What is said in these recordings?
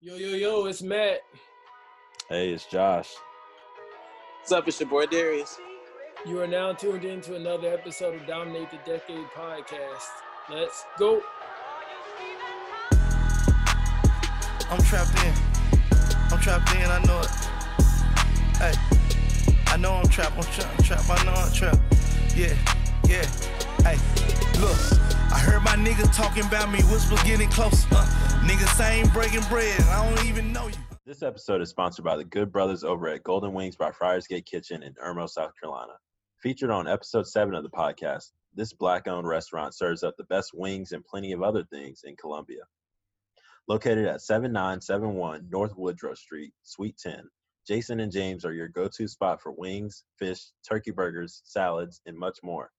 Yo, yo, yo, it's Matt. Hey, it's Josh. What's up? It's your boy Darius. You are now tuned in to another episode of Dominate the Decade podcast. Let's go. I'm trapped in. I'm trapped in, I know it. Hey, I know I'm trapped, I'm trapped, I'm trapped, I know I'm trapped. Yeah, yeah. Hey, look, I heard my niggas talking about me, whispers getting closer. Uh, breaking bread, I don't even know you. This episode is sponsored by the Good Brothers over at Golden Wings by Friars Gate Kitchen in Irmo, South Carolina. Featured on episode 7 of the podcast, this black owned restaurant serves up the best wings and plenty of other things in Columbia. Located at 7971 North Woodrow Street, Suite 10, Jason and James are your go to spot for wings, fish, turkey burgers, salads, and much more.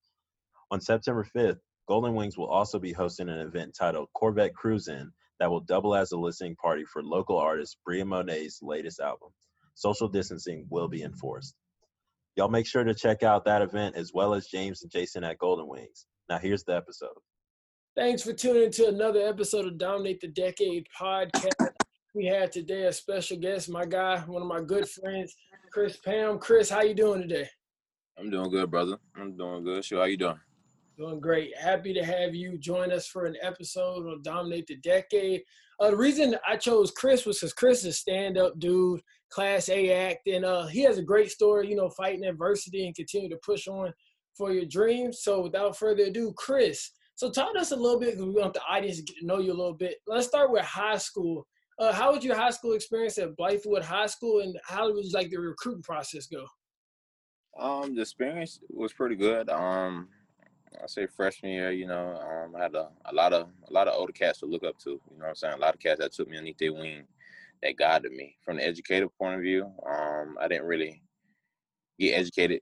On September 5th, Golden Wings will also be hosting an event titled Corvette Cruise In that will double as a listening party for local artist Bria Monet's latest album. Social distancing will be enforced. Y'all make sure to check out that event as well as James and Jason at Golden Wings. Now, here's the episode. Thanks for tuning in to another episode of Dominate the Decade podcast. We had today a special guest, my guy, one of my good friends, Chris Pam. Chris, how you doing today? I'm doing good, brother. I'm doing good. Sure, how you doing? Doing great. Happy to have you join us for an episode of Dominate the Decade. Uh, the reason I chose Chris was because Chris is a stand-up dude, class A act, and uh, he has a great story, you know, fighting adversity and continue to push on for your dreams. So without further ado, Chris, so talk to us a little bit because we want the audience to get to know you a little bit. Let's start with high school. Uh, how was your high school experience at Blythewood High School, and how was like the recruiting process go? Um, the experience was pretty good. Um, I say freshman year, you know, um, I had a, a lot of a lot of older cats to look up to. You know what I'm saying? A lot of cats that took me underneath their wing, that guided me. From the educative point of view, um, I didn't really get educated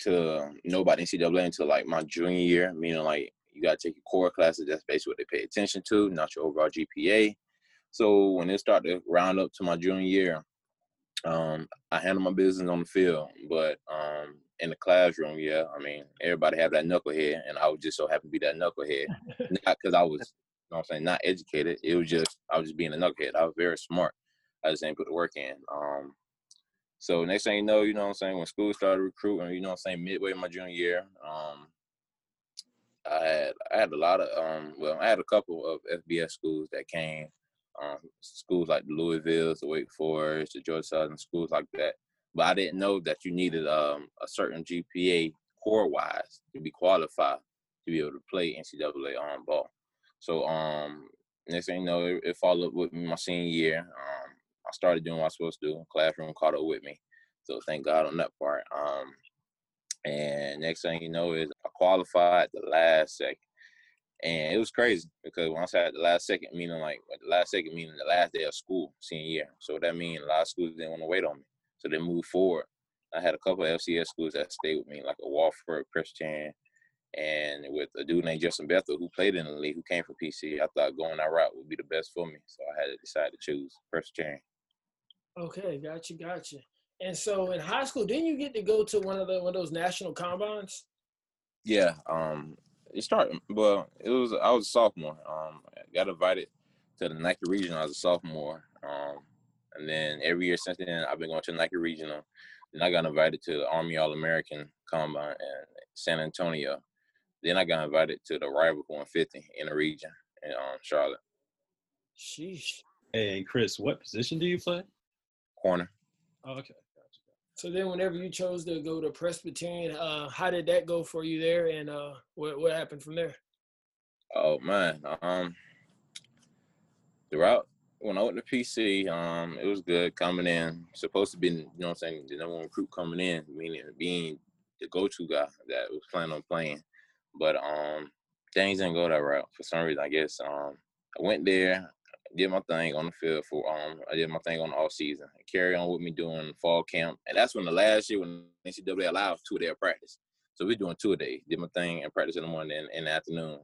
to know about NCAA until like my junior year, meaning like you got to take your core classes. That's basically what they pay attention to, not your overall GPA. So when it started to round up to my junior year, um, I handled my business on the field, but um, in the classroom, yeah, I mean, everybody have that knucklehead, and I was just so happy to be that knucklehead. not because I was, you know I'm saying, not educated. It was just I was just being a knucklehead. I was very smart. I just didn't put the work in. Um, so next thing you know, you know what I'm saying, when school started recruiting, you know what I'm saying, midway my junior year, um, I had I had a lot of um well I had a couple of FBS schools that came um schools like the Louisville's, the Wake Forest, the Georgia Southern schools like that. But I didn't know that you needed um a certain GPA core wise to be qualified to be able to play NCAA on ball. So um next thing you know it, it followed with me my senior year. Um I started doing what I was supposed to do. Classroom caught up with me. So thank God on that part. Um and next thing you know is I qualified the last second. And it was crazy because once I said the last second, meaning like the last second meaning the last day of school, senior year. So that means a lot of schools didn't want to wait on me. So they moved forward. I had a couple of FCS schools that stayed with me, like a Wofford, Christian, and with a dude named Justin Bethel who played in the league, who came from PC. I thought going that route would be the best for me. So I had to decide to choose Christian. Okay, gotcha, gotcha. And so in high school, didn't you get to go to one of the one of those national combines? Yeah, um, it started. Well, it was I was a sophomore. Um, I got invited to the Nike Regional as a sophomore. Um, and then every year since then, I've been going to Nike Regional. Then I got invited to the Army All American Combine in San Antonio. Then I got invited to the Rival 150 in the region in um, Charlotte. Sheesh. Hey, and Chris, what position do you play? Corner. Oh, okay. So then, whenever you chose to go to Presbyterian, uh, how did that go for you there, and uh, what what happened from there? Oh man, um, the route when I went to PC, um, it was good coming in. Supposed to be, you know, what I'm saying the number one recruit coming in, meaning being the go-to guy that was planning on playing. But um, things didn't go that route for some reason. I guess um, I went there, did my thing on the field for um, I did my thing on the off season. Carry on with me doing fall camp, and that's when the last year when NCAA allowed two day practice. So we're doing two a day. Did my thing and practice in the morning and in the afternoon.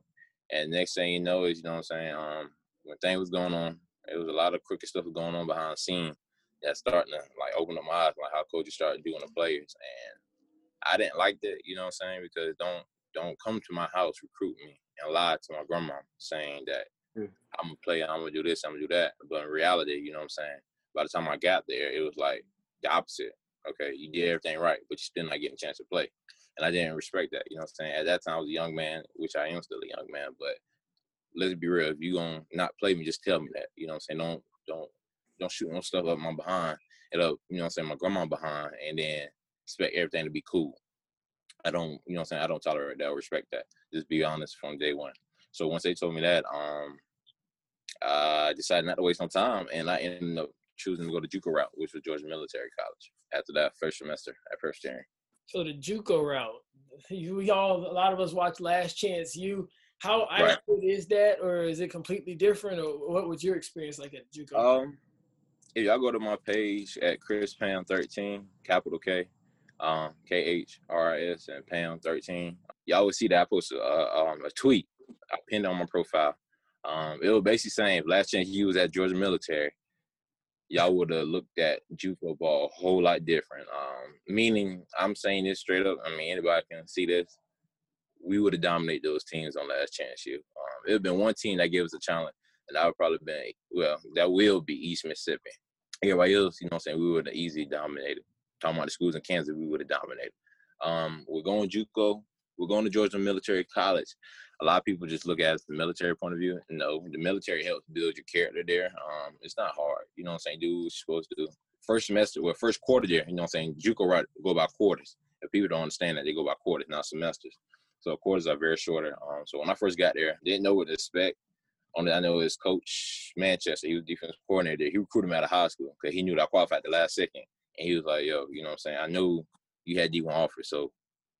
And next thing you know is, you know what I'm saying, um, when things was going on, it was a lot of crooked stuff going on behind the scene that's starting to like open up my eyes, like how coaches started doing the players. And I didn't like that, you know what I'm saying? Because don't don't come to my house, recruit me, and lie to my grandma saying that mm. I'm gonna play, I'm gonna do this, I'm gonna do that. But in reality, you know what I'm saying? By the time I got there, it was like the opposite. Okay, you did everything right, but you still not getting a chance to play. And I didn't respect that. You know what I'm saying? At that time I was a young man, which I am still a young man, but let's be real, if you gonna not play me, just tell me that. You know what I'm saying? Don't don't don't shoot no stuff up my behind it up, you know what I'm saying, my grandma behind and then expect everything to be cool. I don't, you know what I'm saying, I don't tolerate that or respect that. Just be honest from day one. So once they told me that, um, I decided not to waste no time, and I ended up choosing to go the JUCO route, which was Georgia Military College. After that first semester at Presbyterian. So the JUCO route, you y'all, a lot of us watch Last Chance U. How accurate is that, or is it completely different, or what was your experience like at JUCO? Um, if y'all go to my page at Chris Pam 13, capital K, um, K H R I S and Pam 13, y'all will see that I posted a, um, a tweet I pinned on my profile. Um, it was basically saying if Last Chance U was at Georgia Military, y'all would have looked at JUCO ball a whole lot different. Um, meaning, I'm saying this straight up. I mean, anybody can see this. We would have dominated those teams on Last Chance U. Um, it would have been one team that gave us a challenge, and that would probably been well, that will be East Mississippi. Everybody else, you know, what I'm saying we would have easily dominated. Talking about the schools in Kansas, we would have dominated. Um, we're going JUCO. We're going to Georgia Military College a lot of people just look at it as the military point of view. No, the military helps build your character there. Um, it's not hard. You know what I'm saying? Do what you're supposed to do. First semester, well, first quarter there, you know what I'm saying? JUCO right, go by quarters. If people don't understand that, they go by quarters, not semesters. So quarters are very shorter. Um, so when I first got there, didn't know what to expect. Only I know his coach Manchester, he was defensive coordinator. He recruited me out of high school because he knew that I qualified the last second. And he was like, yo, you know what I'm saying? I knew you had D1 offers, so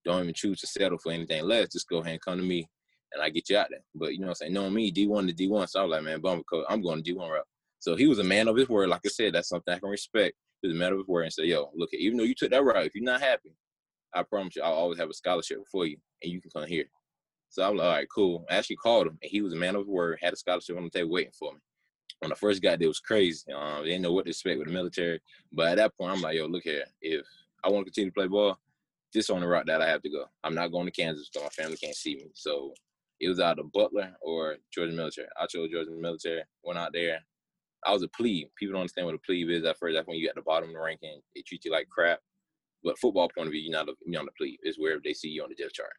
don't even choose to settle for anything less. Just go ahead and come to me and I get you out there. But you know what I'm saying? Knowing me, D1 to D1. So I was like, man, bummer coach, I'm going to D1 route. So he was a man of his word. Like I said, that's something I can respect. He was a man of his word and said, yo, look, even though you took that route, if you're not happy, I promise you, I'll always have a scholarship for you and you can come here. So I was like, all right, cool. I actually called him and he was a man of word, had a scholarship on the table waiting for me. When I first got there, was crazy. Um, didn't know what to expect with the military. But at that point, I'm like, yo, look here. If I want to continue to play ball, this on the route that I have to go. I'm not going to Kansas because my family can't see me. So it was either Butler or Georgia Military. I chose Georgia Military. Went out there. I was a plebe. People don't understand what a plebe is at first. That's when you at the bottom of the ranking. They treat you like crap. But football point of view, you're not a, you're not a plebe. It's wherever they see you on the depth chart.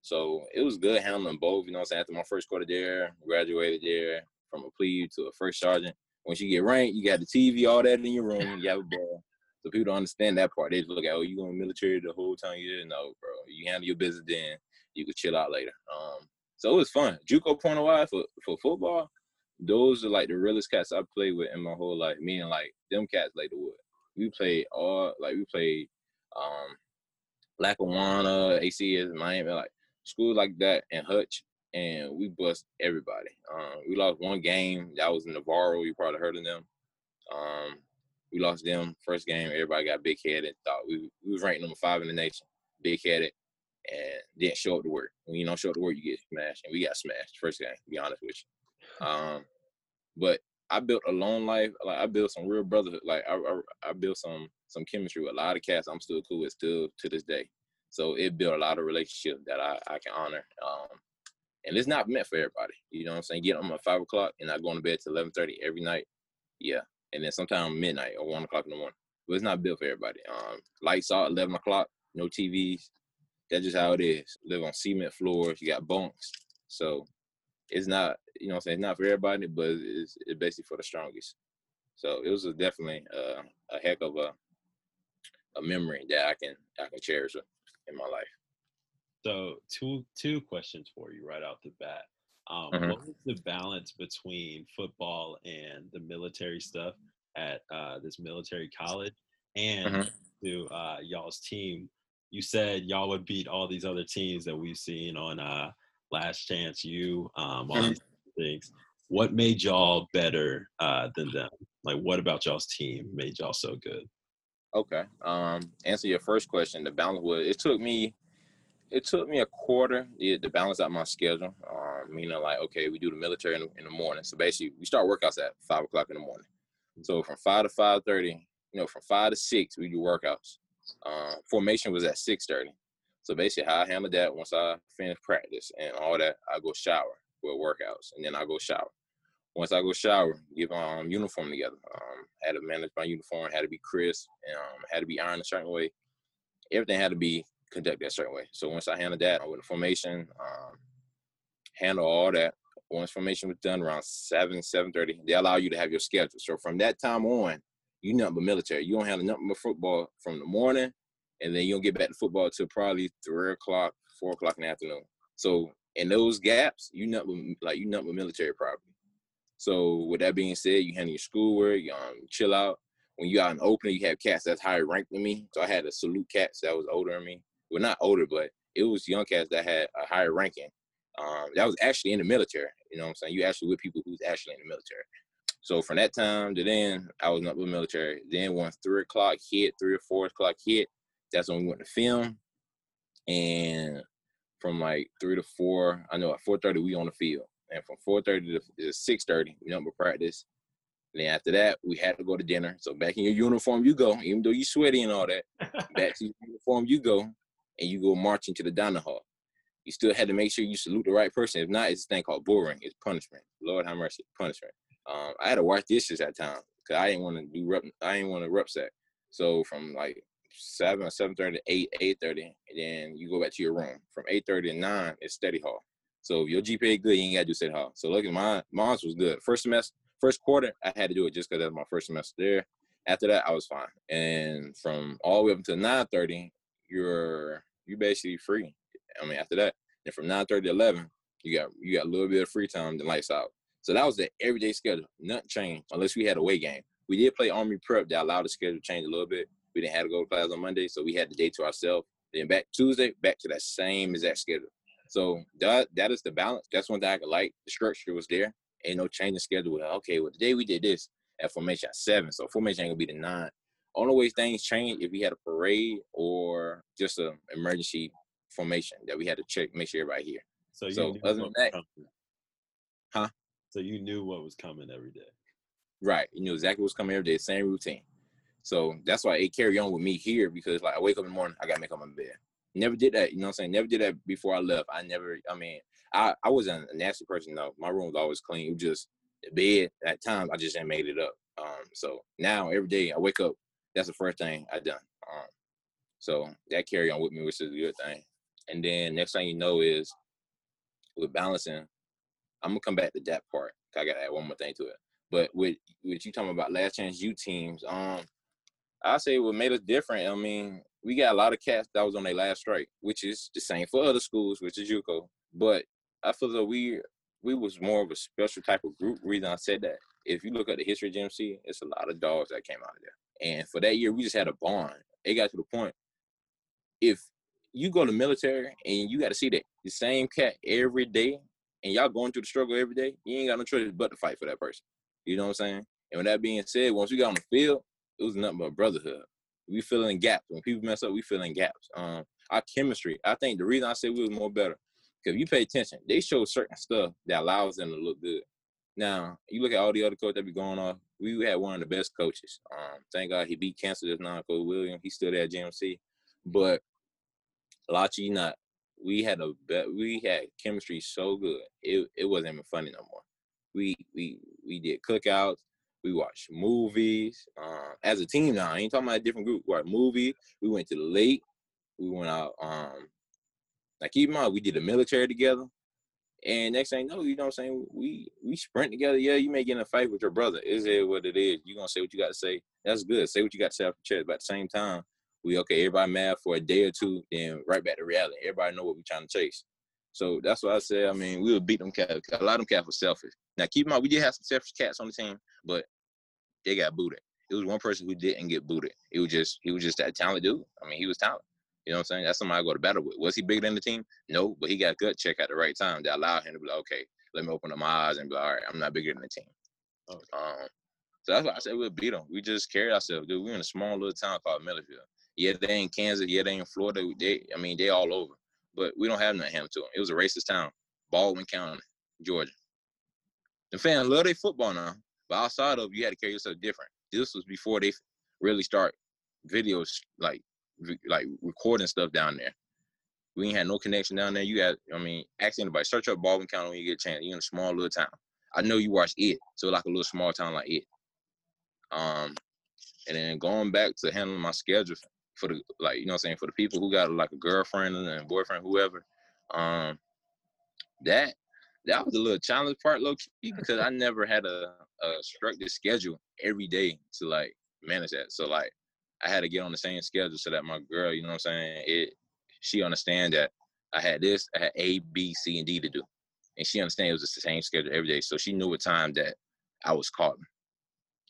So it was good handling both. You know I'm saying? After my first quarter there, graduated there from a plebe to a first sergeant. Once you get ranked, you got the TV, all that in your room. You have a ball. So people don't understand that part. They just look at, oh, you going military the whole time you did? No, bro. You handle your business then. You can chill out later. Um, so it was fun. JUCO point of wise for for football, those are like the realest cats I played with in my whole life. Meaning like them cats the wood. We played all like we played um Lackawanna, ACS, Miami, like schools like that and Hutch, and we bust everybody. Um, we lost one game that was in Navarro. You probably heard of them. Um, we lost them first game. Everybody got big headed. Thought we we was ranked number five in the nation. Big headed and didn't show up to work. When you don't show up to work, you get smashed, and we got smashed first game. To be honest with you, um, but I built a long life. Like I built some real brotherhood. Like I, I, I built some some chemistry with a lot of cats. I'm still cool with still to this day. So it built a lot of relationships that I, I can honor. Um, and it's not meant for everybody. You know what I'm saying? Get them at five o'clock and I go to bed till eleven thirty every night. Yeah, and then sometime midnight or one o'clock in the morning. But it's not built for everybody. Um, lights out eleven o'clock, no TVs, that's just how it is. Live on cement floors, you got bunks. So it's not, you know what I'm saying, it's not for everybody, but it's, it's basically for the strongest. So it was definitely uh, a heck of a a memory that I can I can cherish in my life. So two two questions for you right out the bat. Um, mm-hmm. What was the balance between football and the military stuff at uh, this military college, and mm-hmm. to uh, y'all's team? you said y'all would beat all these other teams that we've seen on uh, Last Chance U, um, all mm-hmm. these things. What made y'all better uh, than them? Like, what about y'all's team made y'all so good? Okay. Um, answer your first question. The balance was it took me it took me a quarter to, to balance out my schedule. Um, meaning like, okay, we do the military in, in, the morning. So basically, we start workouts at five o'clock in the morning. So from five to five thirty, you know, from five to six, we do workouts. Um, formation was at six thirty. So basically, how I handle that once I finish practice and all that, I go shower for workouts, and then I go shower. Once I go shower, get my um, uniform together. Um, had to manage my uniform, had to be crisp, um, had to be ironed a certain way. Everything had to be conducted a certain way. So once I handled that, went to formation, um, handle all that. Once formation was done around seven, seven thirty, they allow you to have your schedule. So from that time on, you nothing but military. You don't have nothing but football from the morning, and then you don't get back to football till probably three o'clock, four o'clock in the afternoon. So in those gaps, you nothing like you nothing but military property. So with that being said, you handle your schoolwork, you um, chill out. When you out in opening, you have cats that's higher ranked than me. So I had to salute cats that was older than me. Well, not older, but it was young cats that had a higher ranking. Um, that was actually in the military. You know what I'm saying? You actually with people who's actually in the military. So from that time to then, I was not with military. Then once three o'clock hit, three or four o'clock hit, that's when we went to film. And from like three to four, I know at four thirty we on the field and from 4:30 to 6:30, we number practice. And then after that, we had to go to dinner. So back in your uniform, you go, even though you're sweaty and all that. back to your uniform, you go, and you go marching to the dining hall. You still had to make sure you salute the right person. If not, it's a thing called boring. It's punishment. Lord have mercy, punishment. Um, I had to wash dishes at times because I didn't want to do rep. I didn't want to rucksack. So from like seven or seven thirty to eight, eight thirty, and then you go back to your room. From eight thirty to nine, it's study hall. So if your GPA good, you ain't gotta do study hall. So look at mine, mine was good. First semester, first quarter, I had to do it just because that was my first semester there. After that, I was fine. And from all the way up until 9:30, you're you basically free. I mean, after that, and from 9:30 to 11, you got you got a little bit of free time, then lights out. So that was the everyday schedule. Nothing changed unless we had a away game. We did play Army Prep that allowed the schedule to change a little bit. We didn't have to go to class on Monday, so we had the day to ourselves. Then back Tuesday, back to that same exact schedule. So that that is the balance. That's one thing I could like. The structure was there. Ain't no changing schedule. Okay, well today we did this at formation at seven. So formation ain't gonna be the nine. Only way things change if we had a parade or just an emergency formation that we had to check, make sure everybody here. So, so other than that, huh? So you knew what was coming every day. Right. You knew exactly what's coming every day, same routine. So that's why it carry on with me here because like I wake up in the morning, I gotta make up my bed. Never did that. You know what I'm saying? Never did that before I left. I never, I mean, I, I wasn't a nasty person though. My room was always clean. It was just the bed at times I just made it up. Um, so now every day I wake up, that's the first thing I done. Um, so that carry on with me, which is a good thing. And then next thing you know is with balancing, I'm gonna come back to that part. I gotta add one more thing to it. But with with you talking about last chance U teams, um, I say what made us different. I mean, we got a lot of cats that was on their last strike, which is the same for other schools, which is JUCO. But I feel that we we was more of a special type of group. Reason I said that, if you look at the history of GMC, it's a lot of dogs that came out of there. And for that year, we just had a bond. It got to the point. If you go to military and you got to see that the same cat every day, and y'all going through the struggle every day, you ain't got no choice but to fight for that person. You know what I'm saying? And with that being said, once we got on the field, it was nothing but brotherhood we fill in gaps. When people mess up, we fill in gaps. Um, our chemistry. I think the reason I say we was more better, because you pay attention, they show certain stuff that allows them to look good. Now you look at all the other coaches that be going off. We had one of the best coaches. Um, thank God he beat cancer. This non Coach William. He still there at GMC, but Lachi not. We had a bet. We had chemistry so good. It it wasn't even funny no more. We we we did cookouts. We watched movies um, as a team now. I ain't talking about a different group. We watched movie. We went to the lake. We went out. Um, like keep in mind, we did the military together. And next thing no, you know what I'm saying? We we sprint together. Yeah, you may get in a fight with your brother. Is it what it is? you gonna say what you gotta say. That's good. Say what you got to say off the chest. But at the same time, we okay, everybody mad for a day or two, then right back to reality. Everybody know what we trying to chase. So that's what I said. I mean, we would beat them cats. A lot of them cats were selfish. Now keep in mind, we did have some selfish cats on the team, but they got booted. It was one person who didn't get booted. It was just he was just that talented dude. I mean, he was talented. You know what I'm saying? That's somebody I go to battle with. Was he bigger than the team? No, but he got a gut check at the right time that allowed him to be like, okay, let me open up my eyes and be like, all right, I'm not bigger than the team. Okay. Um, so that's why I said we'll beat them. We just carried ourselves, dude. We're in a small little town called Milledgeville. Yeah, they in Kansas. Yeah, they in Florida. They, I mean, they all over. But we don't have nothing to them. It was a racist town, Baldwin County, Georgia. The fans love their football now, but outside of you had to carry yourself different. This was before they really start videos like like recording stuff down there. We ain't had no connection down there. You had, I mean, ask anybody. Search up Baldwin County when you get a chance. You're in a small little town. I know you watch it, so like a little small town like it. Um, and then going back to handling my schedule for the like, you know, what I'm saying for the people who got like a girlfriend and boyfriend, whoever. Um, that that was a little challenge part, low key, because I never had a, Uh, a structured schedule every day to like manage that. So like, I had to get on the same schedule so that my girl, you know what I'm saying, it she understand that I had this, I had A, B, C, and D to do, and she understand it was the same schedule every day. So she knew what time that I was calling,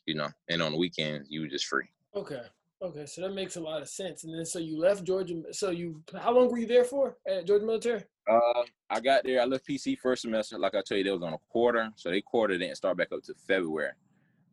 you know, and on the weekends you were just free. Okay. Okay, so that makes a lot of sense. And then so you left Georgia. So you, how long were you there for at Georgia Military? Uh, I got there. I left PC first semester. Like I told you, they was on a quarter, so they quarter didn't start back up to February.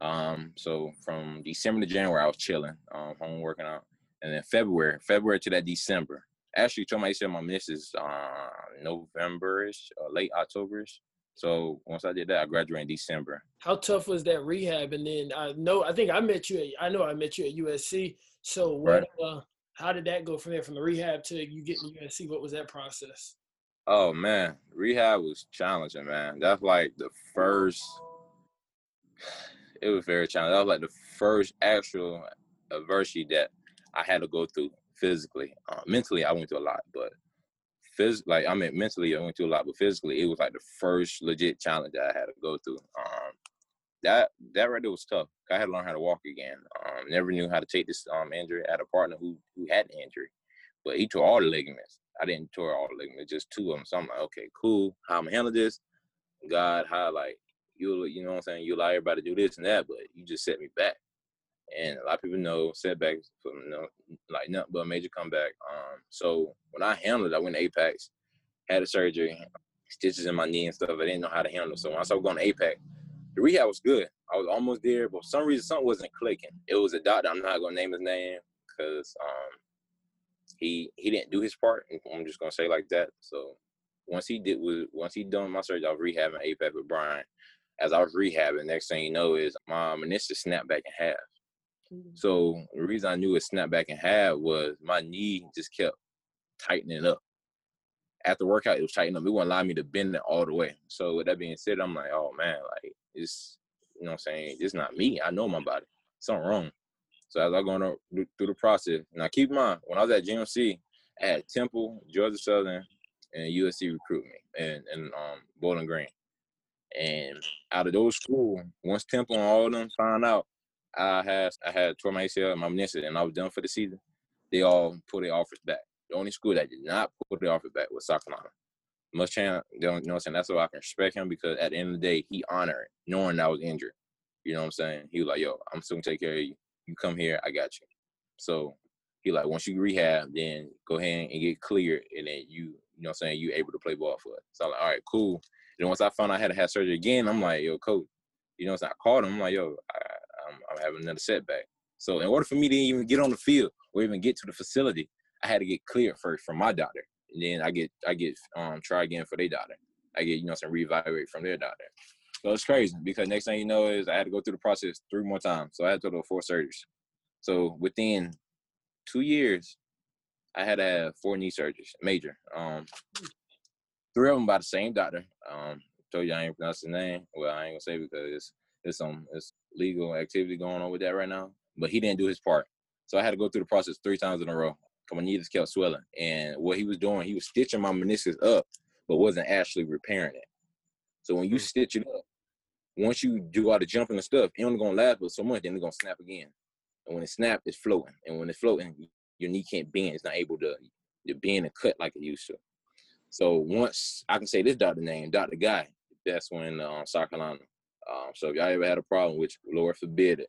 Um, so from December to January, I was chilling, um, home working out, and then February, February to that December. Actually, told my said my missus uh November-ish or late October-ish. So once I did that, I graduated in December. How tough was that rehab? And then I know I think I met you. At, I know I met you at USC. So what? Right. Uh, how did that go from there, from the rehab to you getting to USC? What was that process? Oh man, rehab was challenging, man. That's like the first. It was very challenging. That was like the first actual adversity that I had to go through physically. Uh, mentally, I went through a lot, but phys like I mean mentally I went through a lot, but physically it was like the first legit challenge I had to go through. Um, that that right there was tough. I had to learn how to walk again. Um, never knew how to take this um injury. I had a partner who who had the injury, but he tore all the ligaments. I didn't tore all the ligaments, just two of them. So I'm like, okay, cool. How I'm handle this? God, how like you you know what I'm saying? You allow everybody to do this and that, but you just set me back. And a lot of people know setbacks from you know, like nothing but a major comeback. Um, so when I handled it, I went to Apex, had a surgery, stitches in my knee and stuff. I didn't know how to handle. So I started going to Apex, the rehab was good. I was almost there, but for some reason something wasn't clicking. It was a doctor. I'm not gonna name his name because um, he he didn't do his part. I'm just gonna say like that. So once he did was once he done my surgery, I was rehabbing Apex with Brian. As I was rehabbing, next thing you know is my meniscus snapped back in half. So the reason I knew it snapped back in half was my knee just kept tightening up. After workout, it was tightening up. It wouldn't allow me to bend it all the way. So with that being said, I'm like, oh man, like it's you know what I'm saying, it's not me. I know my body. Something wrong. So as I go on through the process, now keep in mind, when I was at GMC, had Temple, Georgia Southern, and USC recruit me, and and um Bowling Green. And out of those schools, once Temple and all them found out I had I had tore my ACL and my meniscus, and I was done for the season. They all put their offers back. The only school that did not put their offers back was South Carolina. Muschamp, you know what I'm saying? That's why I can respect him because at the end of the day, he honored knowing I was injured. You know what I'm saying? He was like, yo, I'm still gonna take care of you. You come here, I got you. So he like, once you rehab, then go ahead and get cleared, and then you, you know what I'm saying, you able to play ball for it. So I'm like, all right, cool. And once I found out I had to have surgery again, I'm like, yo, coach, you know what I'm saying? I called him, I'm like, yo, I, I'm, having another setback. So in order for me to even get on the field or even get to the facility, I had to get cleared first from my doctor. And then I get I get um try again for their doctor. I get, you know, some reevaluate from their doctor. So it's crazy because next thing you know is I had to go through the process three more times. So I had to do four surgeries. So within two years, I had to have four knee surgeries, major. Um, three of them by the same doctor. Um, told you I ain't pronounce his name. Well, I ain't gonna say because it's it's some it's legal activity going on with that right now. But he didn't do his part. So I had to go through the process three times in a row. My knee just kept swelling. And what he was doing, he was stitching my meniscus up, but wasn't actually repairing it. So when you mm. stitch it up, once you do all the jumping and stuff, it only gonna last but so much, then it's gonna snap again. And when it snaps, it's floating. And when it's floating, your knee can't bend. It's not able to, to bend and cut like it used to. So once I can say this doctor name, Dr. Guy, that's when uh, South Carolina um, so if y'all ever had a problem, which Lord forbid it,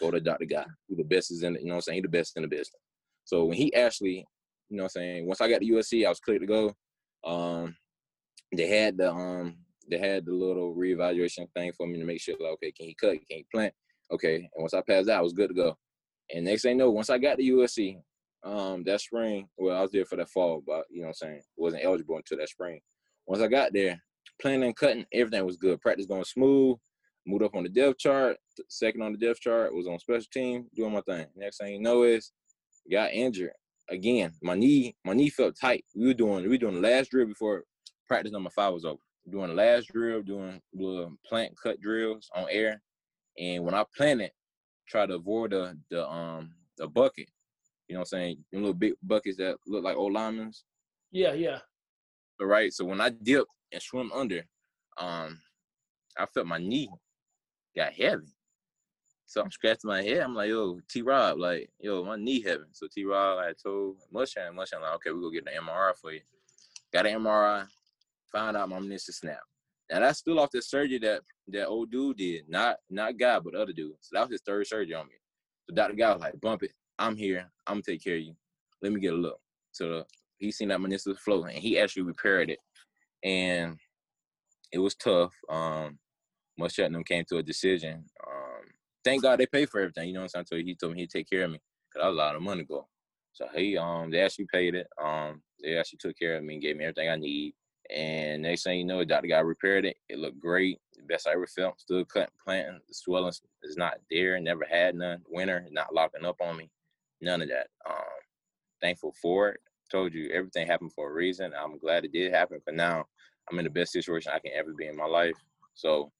go to Dr. Guy, who the best is in, you know what I'm saying? He the best in the business. So when he actually, you know what I'm saying, once I got to USC, I was clear to go. Um, they had the um they had the little reevaluation thing for me to make sure like, okay, can he cut? Can he plant? Okay. And once I passed that, I was good to go. And next thing know, once I got to USC, um, that spring, well, I was there for that fall, but you know what I'm saying, wasn't eligible until that spring. Once I got there, planning and cutting, everything was good. Practice going smooth moved up on the depth chart. Second on the depth chart was on special team, doing my thing. Next thing you know is got injured again. My knee, my knee felt tight. We were doing, we were doing the last drill before practice number five was over. doing the last drill, doing little plant cut drills on air. And when I planted, try to avoid the the um the bucket. You know what I'm saying? Them little big buckets that look like old linemen's. Yeah, yeah. All right. So when I dipped and swim under, um, I felt my knee got heavy. So I'm scratching my head. I'm like, yo, T Rob, like, yo, my knee heavy. So T Rob, I told Muschamp, Muschamp, like, okay, we go get an MRI for you. Got an MRI, found out my meniscus snap. Now that's still off the surgery that that old dude did, not not guy, but other dude. So that was his third surgery on me. So Dr. Guy was like, bump it. I'm here. I'm gonna take care of you. Let me get a look. So he seen that meniscus flow and he actually repaired it. And it was tough. Um Muschamp and them came to a decision. Um, thank God they paid for everything. You know what I'm saying? So he told me he'd take care of me because I was a lot of money go. So he um they actually paid it. Um they actually took care of me and gave me everything I need. And next thing you know, the doctor got repaired it. It looked great. The best I ever felt. Still cutting, planting. The swelling is not there. Never had none. Winter not locking up on me. None of that. Um, thankful for it. Told you everything happened for a reason. I'm glad it did happen. But now I'm in the best situation I can ever be in my life. So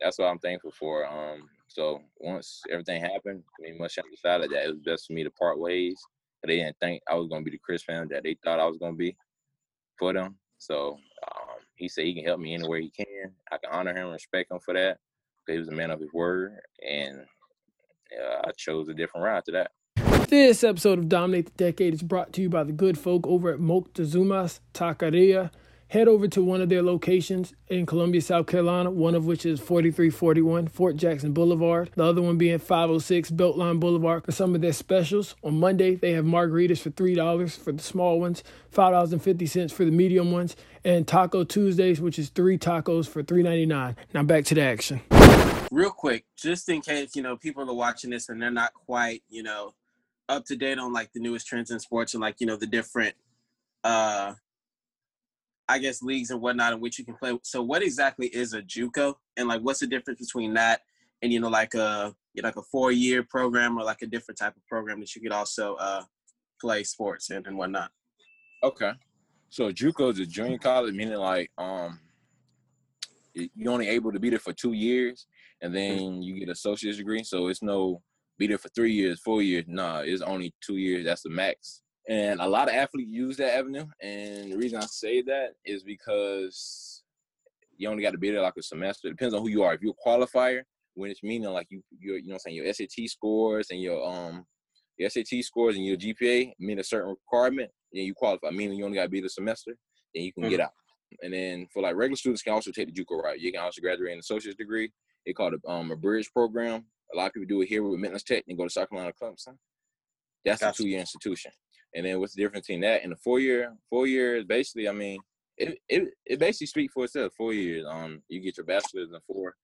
that's what I'm thankful for. Um, so once everything happened, I mean, Muschamp decided that it was best for me to part ways. They didn't think I was gonna be the Chris Pam that they thought I was gonna be for them. So um, he said he can help me anywhere he can. I can honor him, and respect him for that. He was a man of his word, and uh, I chose a different route to that. This episode of Dominate the Decade is brought to you by the good folk over at Moctezuma's Taqueria head over to one of their locations in Columbia, South Carolina, one of which is 4341 Fort Jackson Boulevard, the other one being 506 Beltline Boulevard for some of their specials. On Monday, they have margaritas for $3 for the small ones, $5.50 for the medium ones, and Taco Tuesdays, which is three tacos for $3.99. Now back to the action. Real quick, just in case, you know, people are watching this and they're not quite, you know, up to date on like the newest trends in sports and like, you know, the different uh I guess leagues and whatnot in which you can play. So what exactly is a JUCO, and like what's the difference between that and you know like a you know, like a four year program or like a different type of program that you could also uh, play sports in and whatnot. Okay, so JUCO is a junior college, meaning like um you're only able to be there for two years, and then you get a associate's degree. So it's no be there for three years, four years. Nah, it's only two years. That's the max. And a lot of athletes use that avenue. And the reason I say that is because you only got to be there like a semester. It depends on who you are. If you're a qualifier, when it's meaning like you, you're, you know, I'm saying your SAT scores and your um, your SAT scores and your GPA mean a certain requirement, then you qualify. Meaning you only got to be the semester, then you can mm-hmm. get out. And then for like regular students, can also take the JUCO route. You can also graduate an associate's degree. They call it um, a bridge program. A lot of people do it here with Midlands Tech and go to South Carolina Clemson. That's gotcha. a two-year institution. And then what's the difference between that and the four year? Four years, basically, I mean, it it, it basically speaks for itself. Four years, um, you get your bachelor's in four,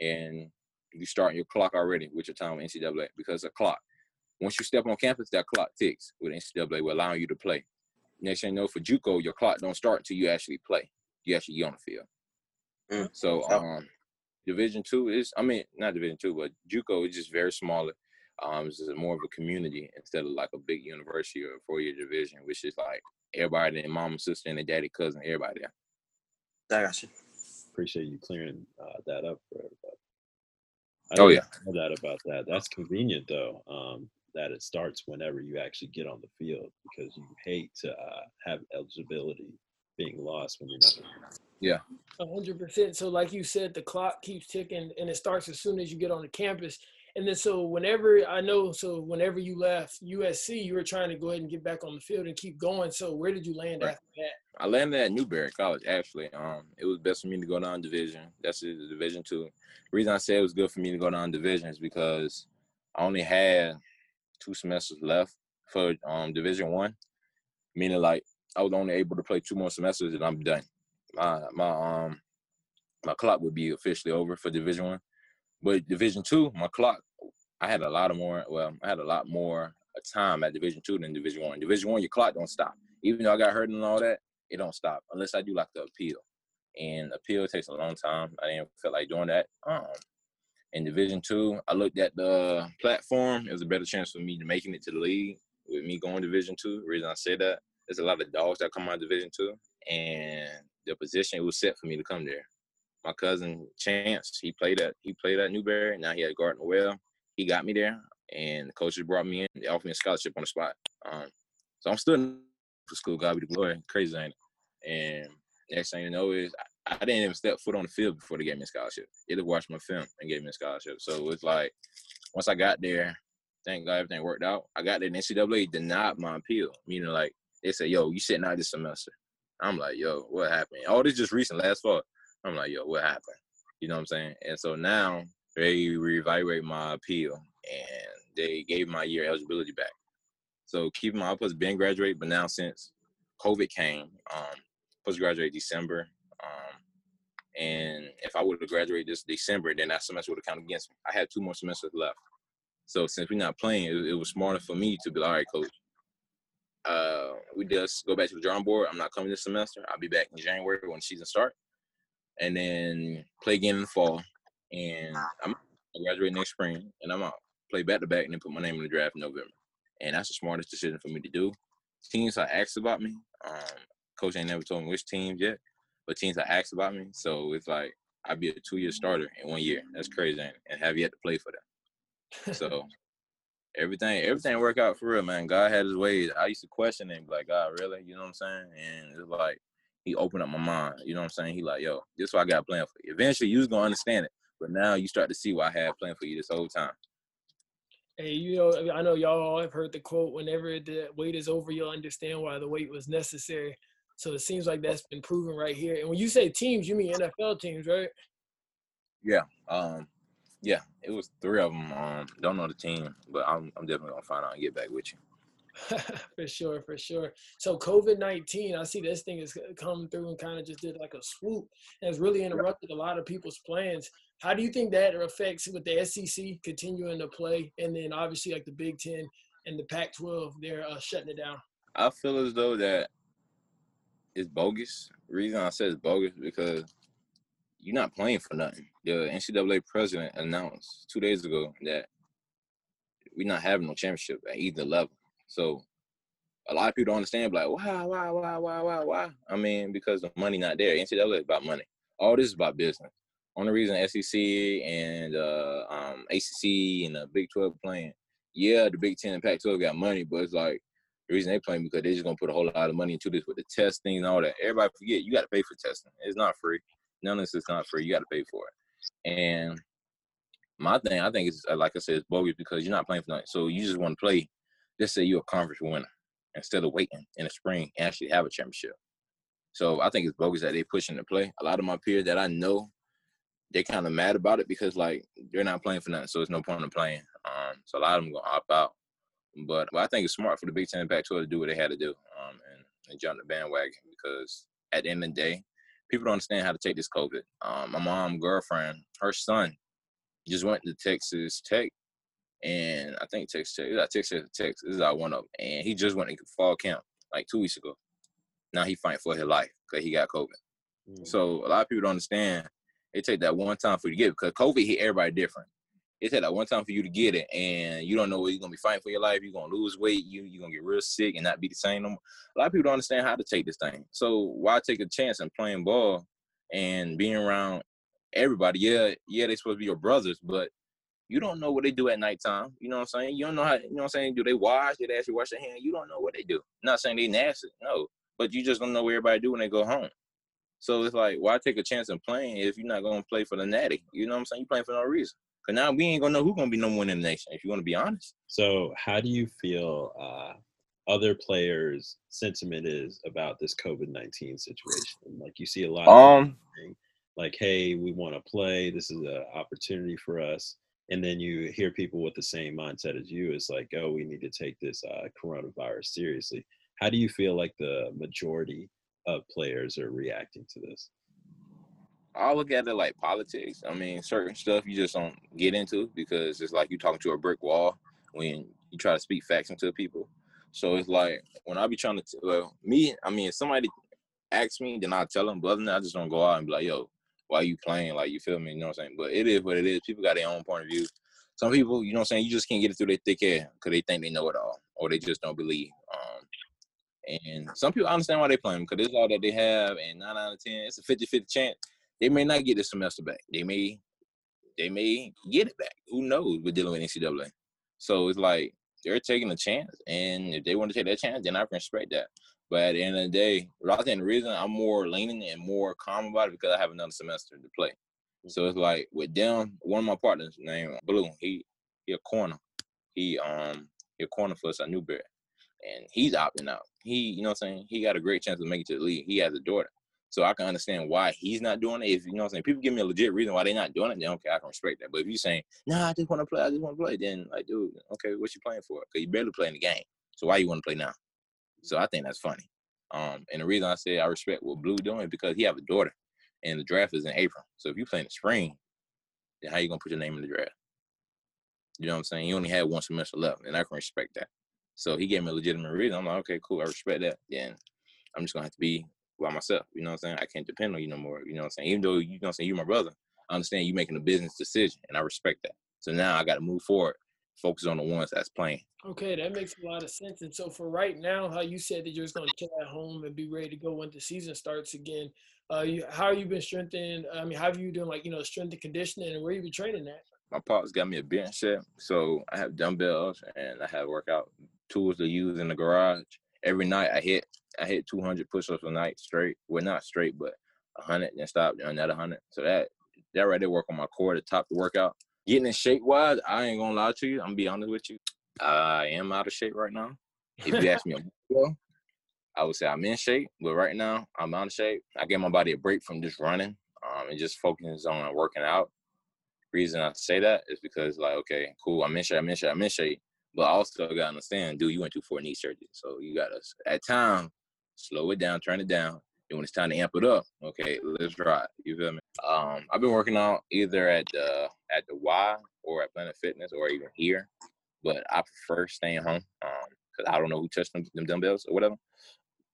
and you start your clock already with your time with NCAA because a clock. Once you step on campus, that clock ticks with NCAA, will allowing you to play. Next thing you know, for JUCO, your clock don't start until you actually play. You actually get on the field. Mm. So, um, Division two is, I mean, not Division two, but JUCO is just very smaller. Um, it's just more of a community instead of like a big university or a four year division, which is like everybody and mom, and sister, and the daddy, cousin, everybody there. I got you. Appreciate you clearing uh, that up for everybody. I oh yeah, know that about that. That's convenient though. Um, that it starts whenever you actually get on the field because you hate to uh, have eligibility being lost when you're not. Yeah. hundred percent. So, like you said, the clock keeps ticking, and it starts as soon as you get on the campus. And then so whenever I know, so whenever you left USC, you were trying to go ahead and get back on the field and keep going. So where did you land right. after that? I landed at Newberry College actually. Um, it was best for me to go down division. That's the division two. The reason I say it was good for me to go down division is because I only had two semesters left for um division one. Meaning like I was only able to play two more semesters and I'm done. My my um my clock would be officially over for division one. But Division two, my clock, I had a lot of more. Well, I had a lot more time at Division two than Division one. Division one, your clock don't stop. Even though I got hurt and all that, it don't stop unless I do like the appeal. And appeal takes a long time. I didn't feel like doing that. Um, in Division two, I looked at the platform. It was a better chance for me to making it to the league with me going Division two. Reason I say that, there's a lot of dogs that come out of Division two, and the position was set for me to come there. My cousin Chance, he played at he played at Newberry. Now he at Gardner-Webb. He got me there, and the coaches brought me in. They offered me a scholarship on the spot. Um, so I'm still for school. God be the glory. Crazy ain't it? And next thing you know is I, I, didn't even step foot on the field before they gave me a scholarship. They just watched my film and gave me a scholarship. So it's like once I got there, thank God everything worked out. I got there, and NCAA denied my appeal. Meaning like they said, "Yo, you sitting out this semester." I'm like, "Yo, what happened?" All this just recent last fall. I'm like, "Yo, what happened?" You know what I'm saying? And so now they reevaluate my appeal, and they gave my year eligibility back. So keeping my was been graduate, but now since COVID came, um, supposed to graduate December. Um, and if I would have graduated this December, then that semester would have counted against me. I had two more semesters left. So since we're not playing, it, it was smarter for me to be like, all right, coach, uh, we just go back to the drawing board. I'm not coming this semester. I'll be back in January when the season start, and then play again in the fall. And I'm I graduate next spring, and I'm out. Play back to back, and then put my name in the draft in November. And that's the smartest decision for me to do. Teams are asked about me. Um, coach ain't never told me which teams yet, but teams are asked about me. So it's like I'd be a two year starter in one year. That's crazy, and have yet to play for them. So everything everything worked out for real, man. God had his ways. I used to question him, like, God, really? You know what I'm saying? And it's like he opened up my mind. You know what I'm saying? He like, yo, this is what I got planned for you. Eventually you was gonna understand it. But now you start to see what I had planned for you this whole time. Hey, you know, I know y'all have heard the quote, whenever the wait is over, you'll understand why the wait was necessary. So it seems like that's been proven right here. And when you say teams, you mean NFL teams, right? Yeah. Um, yeah, it was three of them. Um, don't know the team, but I'm I'm definitely gonna find out and get back with you. for sure, for sure. So COVID nineteen, I see this thing is coming through and kind of just did like a swoop and it's really interrupted a lot of people's plans. How do you think that affects with the SEC continuing to play, and then obviously like the Big Ten and the Pac-12, they're uh, shutting it down? I feel as though that it's bogus. The reason I said it's bogus because you're not playing for nothing. The NCAA president announced two days ago that we're not having no championship at either level. So a lot of people don't understand, like, why, why, why, why, why, why? I mean, because the money not there. NCAA is about money. All this is about business. Only reason SEC and uh, um, ACC and the Big 12 playing, yeah, the Big 10 and Pac 12 got money, but it's like the reason they playing because they're just gonna put a whole lot of money into this with the testing and all that. Everybody forget you got to pay for testing. It's not free. None of this is not free. You got to pay for it. And my thing, I think uh, like I said, it's bogus because you're not playing for nothing. So you just want to play. Let's say you're a conference winner instead of waiting in the spring and actually have a championship. So I think it's bogus that they pushing to play. A lot of my peers that I know they're kind of mad about it because like they're not playing for nothing, so there's no point in playing. Um, so a lot of them gonna opt out. But, but I think it's smart for the Big Ten and Pac-12 to do what they had to do um, and, and jump the bandwagon because at the end of the day, people don't understand how to take this COVID. Um, my mom girlfriend, her son, just went to Texas Tech, and I think Texas Tech, Texas Tech, this is our one of them, and he just went to fall camp like two weeks ago. Now he fighting for his life because he got COVID. Mm. So a lot of people don't understand it take that one time for you to get it because COVID hit everybody different. It take that one time for you to get it, and you don't know where you're gonna be fighting for your life. You're gonna lose weight. You you're gonna get real sick and not be the same no more. A lot of people don't understand how to take this thing. So why take a chance in playing ball and being around everybody? Yeah, yeah, they supposed to be your brothers, but you don't know what they do at nighttime. You know what I'm saying? You don't know how. You know what I'm saying? Do they wash? Did they actually wash their hand? You don't know what they do. I'm not saying they nasty, no, but you just don't know what everybody do when they go home. So it's like, why take a chance in playing if you're not gonna play for the natty? You know what I'm saying? You're playing for no reason. Cause now we ain't gonna know who's gonna be number one in the nation. If you want to be honest. So how do you feel uh, other players' sentiment is about this COVID nineteen situation? Like you see a lot um, of like, hey, we want to play. This is an opportunity for us. And then you hear people with the same mindset as you. It's like, oh, we need to take this uh, coronavirus seriously. How do you feel like the majority of players are reacting to this? I look at it like politics. I mean, certain stuff you just don't get into because it's like you're talking to a brick wall when you try to speak facts into people. So it's like when I be trying to, well, me, I mean, if somebody asks me, then I tell them. But other than that, I just don't go out and be like, yo, why you playing? Like, you feel me? You know what I'm saying? But it is what it is. People got their own point of view. Some people, you know what I'm saying, you just can't get it through their thick head because they think they know it all or they just don't believe. Um, And some people understand why they play him because it's all that they have, and nine out of ten, it's a 50-50 chance they may not get this semester back. They may they may get it back. Who knows We're dealing with NCAA. So it's like they're taking a chance, and if they want to take that chance, then I can respect that. But at the end of the day, I think the reason I'm more leaning and more calm about it because I have another semester to play. So it's like with them, one of my partners named Blue, he he a corner. He um he a corner for us at Newberry. And he's opting out. He, you know what I'm saying? He got a great chance to make it to the league. He has a daughter. So I can understand why he's not doing it. If you know what I'm saying, people give me a legit reason why they're not doing it, then okay, I can respect that. But if you're saying, nah, I just want to play, I just want to play, then like, dude, okay, what you playing for? Because you barely playing the game. So why you want to play now? So I think that's funny. Um, and the reason I say I respect what Blue doing because he have a daughter, and the draft is in April. So if you play in the spring, then how you gonna put your name in the draft? You know what I'm saying? You only had one semester left, and I can respect that. So he gave me a legitimate reason. I'm like, okay, cool, I respect that. Then I'm just gonna have to be by myself. You know what I'm saying? I can't depend on you no more. You know what I'm saying? Even though you know what I'm saying you're my brother, I understand you making a business decision and I respect that. So now I gotta move forward, focus on the ones that's playing. Okay, that makes a lot of sense. And so for right now, how you said that you're just gonna chill at home and be ready to go when the season starts again. Uh, you, how you been strengthening? I mean, how have you doing like you know strength and conditioning, and where you been training at? My pops got me a bench set, so I have dumbbells and I have workout tools to use in the garage. Every night I hit I hit 200 push-ups a night straight. Well, not straight, but 100, then stop, then another 100. So that that right there work on my core to top the workout. Getting in shape wise, I ain't gonna lie to you. I'm gonna be honest with you. I am out of shape right now. If you ask me ago, I would say I'm in shape, but right now I'm out of shape. I gave my body a break from just running um, and just focusing on working out. Reason I say that is because like, okay, cool, I'm in shape, I'm in shape, I'm in shape. But also gotta understand, dude, you went through four knee surgeries, So you gotta at time slow it down, turn it down. And when it's time to amp it up, okay, let's ride. You feel me? Um, I've been working out either at the at the Y or at Planet Fitness or even here, but I prefer staying home because um, I don't know who touched them, them dumbbells or whatever.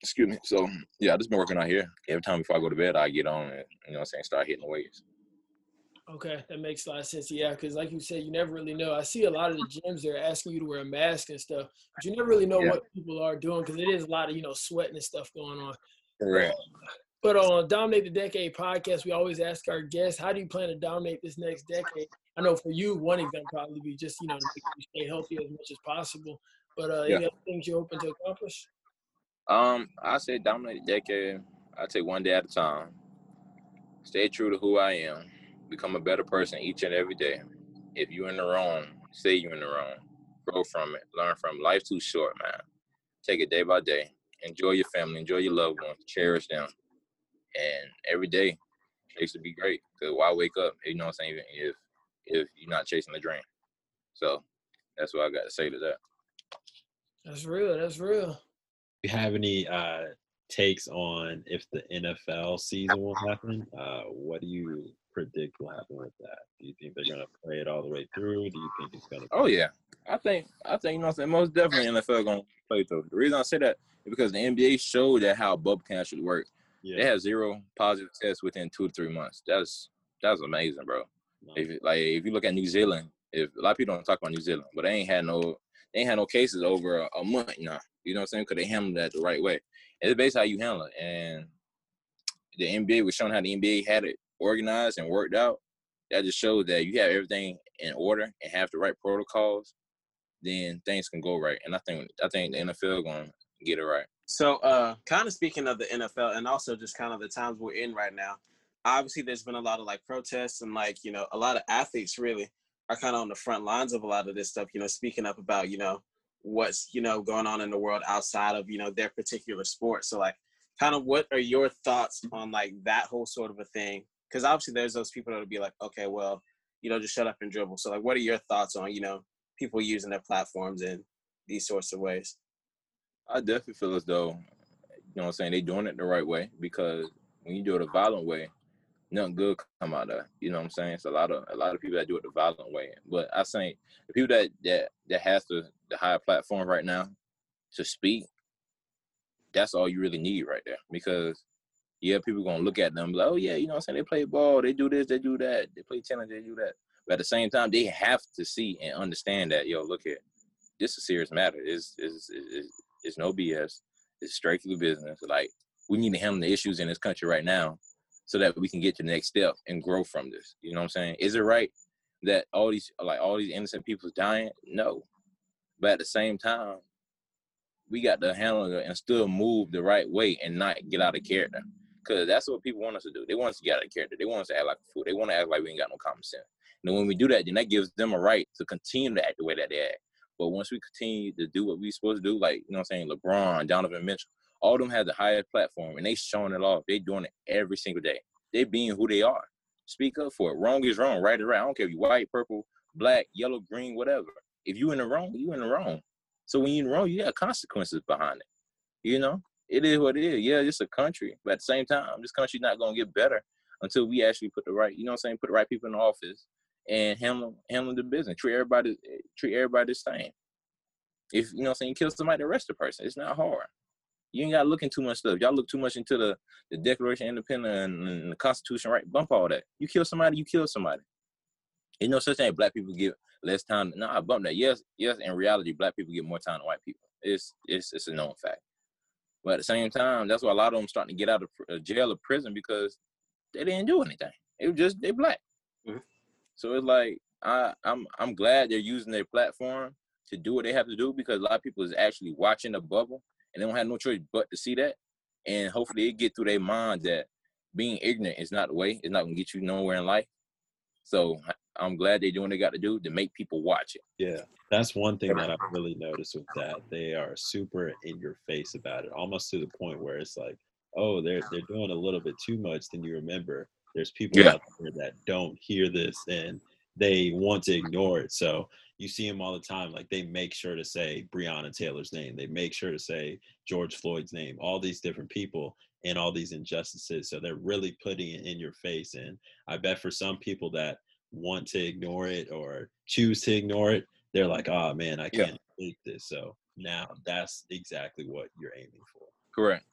Excuse me. So yeah, I just been working out here. Every time before I go to bed, I get on and you know what I'm saying, start hitting the weights. Okay, that makes a lot of sense. Yeah, because like you said, you never really know. I see a lot of the gyms they're asking you to wear a mask and stuff, but you never really know yeah. what people are doing because it is a lot of you know sweating and stuff going on. Correct. But on Dominate the Decade podcast, we always ask our guests, "How do you plan to dominate this next decade?" I know for you, one is gonna probably be just you know to stay healthy as much as possible. But uh, yeah. any other things you're hoping to accomplish? Um, I say dominate the decade. I take one day at a time. Stay true to who I am become a better person each and every day. If you're in the wrong, say you're in the wrong. Grow from it. Learn from it. Life's too short, man. Take it day by day. Enjoy your family. Enjoy your loved ones. Cherish them. And every day, chase to be great. Cause why wake up? You know what I'm saying? If if you're not chasing the dream. So that's what I got to say to that. That's real. That's real. Do you have any uh, takes on if the NFL season will happen? Uh, what do you predict will happen with that? Do you think they're going to play it all the way through? Do you think it's going to? Oh yeah, I think I think you know what I'm saying. Most definitely NFL going to play through. The reason I say that is because the NBA showed that how bubble can actually work. Yeah. They have zero positive tests within two to three months. That's that's amazing, bro. No. If like if you look at New Zealand, if a lot of people don't talk about New Zealand, but they ain't had no they ain't had no cases over a, a month now. You know what I'm saying? Because they handled that the right way. It's based how you handle it. And the NBA was showing how the NBA had it organized and worked out, that just shows that you have everything in order and have the right protocols, then things can go right. And I think I think the NFL going to get it right. So, uh, kind of speaking of the NFL and also just kind of the times we're in right now, obviously there's been a lot of like protests and like you know a lot of athletes really are kind of on the front lines of a lot of this stuff. You know, speaking up about you know what's you know going on in the world outside of you know their particular sport. So like, kind of what are your thoughts on like that whole sort of a thing? Because obviously there's those people that'll be like, okay, well, you know, just shut up and dribble. So like, what are your thoughts on you know people using their platforms in these sorts of ways? I definitely feel as though, you know, what I'm saying they doing it the right way because when you do it a violent way, nothing good come out of. You know what I'm saying? It's a lot of a lot of people that do it the violent way. But I think the people that that that has the the higher platform right now to speak, that's all you really need right there because yeah, people gonna look at them like, oh yeah, you know what I'm saying? They play ball, they do this, they do that, they play tennis, they do that. But at the same time, they have to see and understand that, yo, look here, this is a serious matter. It's, it's, it's, it's no BS. It's straight strictly business. Like we need to handle the issues in this country right now so that we can get to the next step and grow from this. You know what I'm saying? Is it right that all these like all these innocent people's dying? No. But at the same time, we got to handle it and still move the right way and not get out of character. Cause that's what people want us to do. They want us to get out of character. They want us to act like a fool. They want to act like we ain't got no common sense. And when we do that, then that gives them a right to continue to act the way that they act. But once we continue to do what we supposed to do, like you know what I'm saying, LeBron, Donovan Mitchell, all them have the highest platform and they showing it off. They doing it every single day. They being who they are. Speak up for it. Wrong is wrong, right is right. I don't care if you white, purple, black, yellow, green, whatever. If you in the wrong, you in the wrong. So when you in the wrong, you got consequences behind it. You know, it is what it is. Yeah, it's a country, but at the same time, this country's not gonna get better until we actually put the right, you know, what I'm saying, put the right people in the office and handle handle the business. Treat everybody treat everybody the same. If you know, what I'm saying, kill somebody, arrest the person. It's not hard. You ain't gotta look into too much stuff. Y'all look too much into the, the Declaration of Independence and, and the Constitution, right? Bump all that. You kill somebody, you kill somebody. Ain't no such thing. Black people get less time. No, I bump that. Yes, yes. In reality, black people get more time than white people. It's it's it's a known fact. But at the same time, that's why a lot of them starting to get out of uh, jail or prison because they didn't do anything. It was just they black. Mm-hmm. So it's like I I'm I'm glad they're using their platform to do what they have to do because a lot of people is actually watching the bubble and they don't have no choice but to see that. And hopefully it get through their mind that being ignorant is not the way. It's not gonna get you nowhere in life. So I'm glad they're doing what they got to do to make people watch it. Yeah, that's one thing that I've really noticed with that. They are super in your face about it, almost to the point where it's like, oh, they're they're doing a little bit too much. Then you remember there's people yeah. out there that don't hear this and they want to ignore it. So you see them all the time. Like they make sure to say Breonna Taylor's name. They make sure to say George Floyd's name. All these different people and all these injustices. So they're really putting it in your face. And I bet for some people that want to ignore it or choose to ignore it, they're like, oh man, I can't yeah. take this. So now that's exactly what you're aiming for. Correct.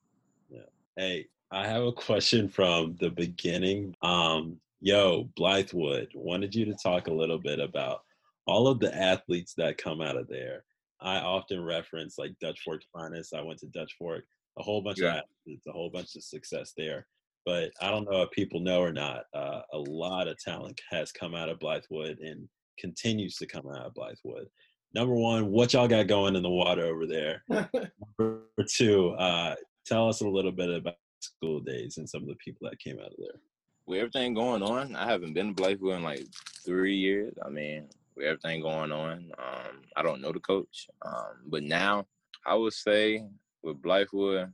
Yeah. Hey, I have a question from the beginning. Um, yo, Blythewood, wanted you to talk a little bit about all of the athletes that come out of there. I often reference like Dutch Fork finest. I went to Dutch Fork, a whole bunch yeah. of athletes, a whole bunch of success there. But I don't know if people know or not. Uh, a lot of talent has come out of Blythewood and continues to come out of Blythewood. Number one, what y'all got going in the water over there? Number two, uh, tell us a little bit about school days and some of the people that came out of there. With everything going on, I haven't been to Blythewood in like three years. I mean, with everything going on, um, I don't know the coach. Um, but now, I would say with Blythewood,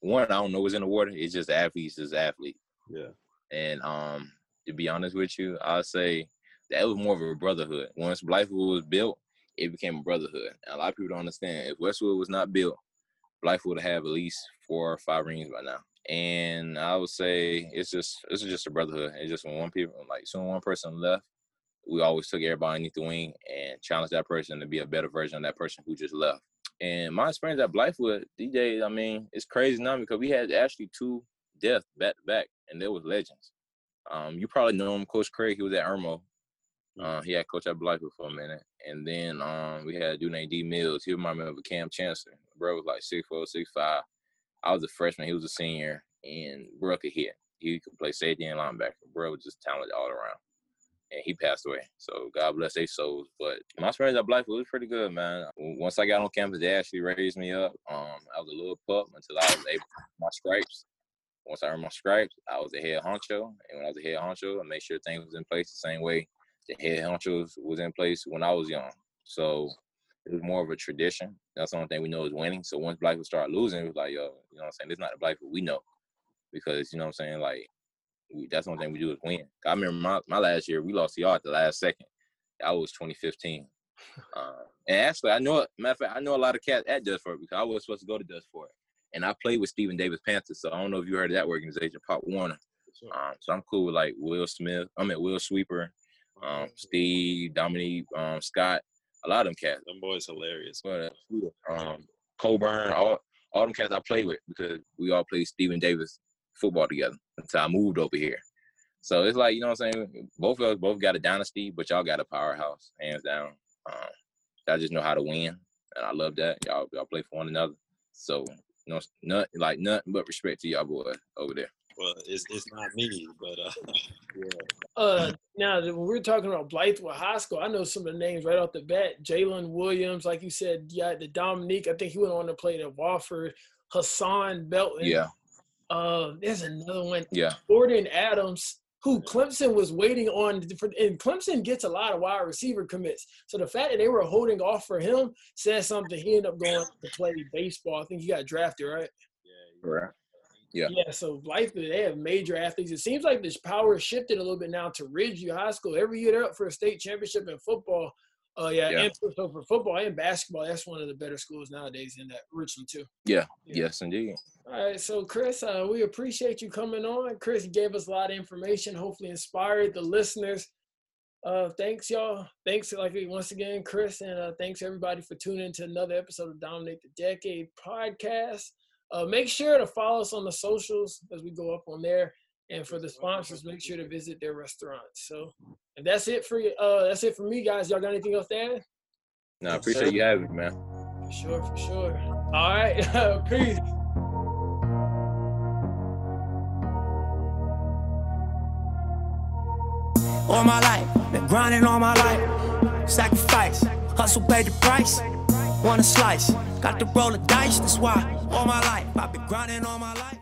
one, I don't know what's in the water. It's just athletes, just athlete. Yeah. And um, to be honest with you, I'll say that was more of a brotherhood. Once Blythewood was built, it became a brotherhood. And a lot of people don't understand. If Westwood was not built, Blythewood would have at least four or five rings by now. And I would say it's just it's just a brotherhood. It's just when one people like soon one person left, we always took everybody underneath the wing and challenged that person to be a better version of that person who just left. And my experience at Blythewood, these days, I mean, it's crazy now because we had actually two deaths back to back, and there was legends. Um, you probably know him, Coach Craig. He was at Irmo. Mm. Uh, he had coach at Blythewood for a minute, and then um, we had a dude named D Mills. He reminded me of a Kam Chancellor. Bro was like six four, six five. I was a freshman. He was a senior, and bro could hit. He could play safety and linebacker. Bro was just talented all around and he passed away. So God bless their souls. But my experience at Blythewood was pretty good, man. Once I got on campus, they actually raised me up. Um, I was a little pup until I was able to my stripes. Once I earned my stripes, I was a head honcho, and when I was a head honcho, I made sure things was in place the same way the head honchos was in place when I was young. So it was more of a tradition. That's the only thing we know is winning. So once Blythewood started losing, it was like, yo, you know what I'm saying? Is not the Blythewood we know. Because, you know what I'm saying? Like, we, that's one thing we do is win. I remember my, my last year, we lost to y'all at the last second. That was 2015. Uh, and actually, I know, matter of fact, I know a lot of cats at Dutch Fork because I was supposed to go to Dutch Fork. And I played with Stephen Davis Panthers, so I don't know if you heard of that organization, Pop Warner. Um, so I'm cool with like Will Smith. I mean Will Sweeper, um, Steve, Dominique, um, Scott. A lot of them cats. Them boys hilarious. But um, Coburn, all all them cats I played with because we all played Stephen Davis football together until I moved over here. So it's like, you know what I'm saying? Both of us both got a dynasty, but y'all got a powerhouse, hands down. Um, I just know how to win. And I love that. Y'all y'all play for one another. So no, nothing like nothing but respect to y'all boy over there. Well, it's it's not me, but uh, yeah. Uh, now when we're talking about Blythewood High School, I know some of the names right off the bat. Jalen Williams, like you said, yeah, the Dominique. I think he went on to play at Wofford. Hassan Belton. Yeah. Uh, there's another one. Yeah. Jordan Adams, who Clemson was waiting on, and Clemson gets a lot of wide receiver commits. So the fact that they were holding off for him says something. He ended up going to play baseball. I think he got drafted, right? Yeah. Right. Yeah. Yeah. So life, they have major athletes. It seems like this power shifted a little bit now to Ridgeview High School. Every year they're up for a state championship in football. Oh uh, yeah, yeah. And so for football and basketball, that's one of the better schools nowadays in that Richland Two. Yeah. yeah. Yes, indeed. All right, so Chris, uh, we appreciate you coming on. Chris gave us a lot of information. Hopefully, inspired the listeners. Uh, thanks, y'all. Thanks, like once again, Chris, and uh, thanks everybody for tuning in to another episode of Dominate the Decade podcast. Uh, make sure to follow us on the socials as we go up on there. And for the sponsors, make sure to visit their restaurants. So and that's it for you. Uh, that's it for me, guys. Y'all got anything else to add? No, I appreciate you having me, man. For sure, for sure. All right, peace. All my life, been grinding all my life. Sacrifice, hustle paid the price. Want a slice, got to roll the dice. That's why all my life I've been grinding all my life.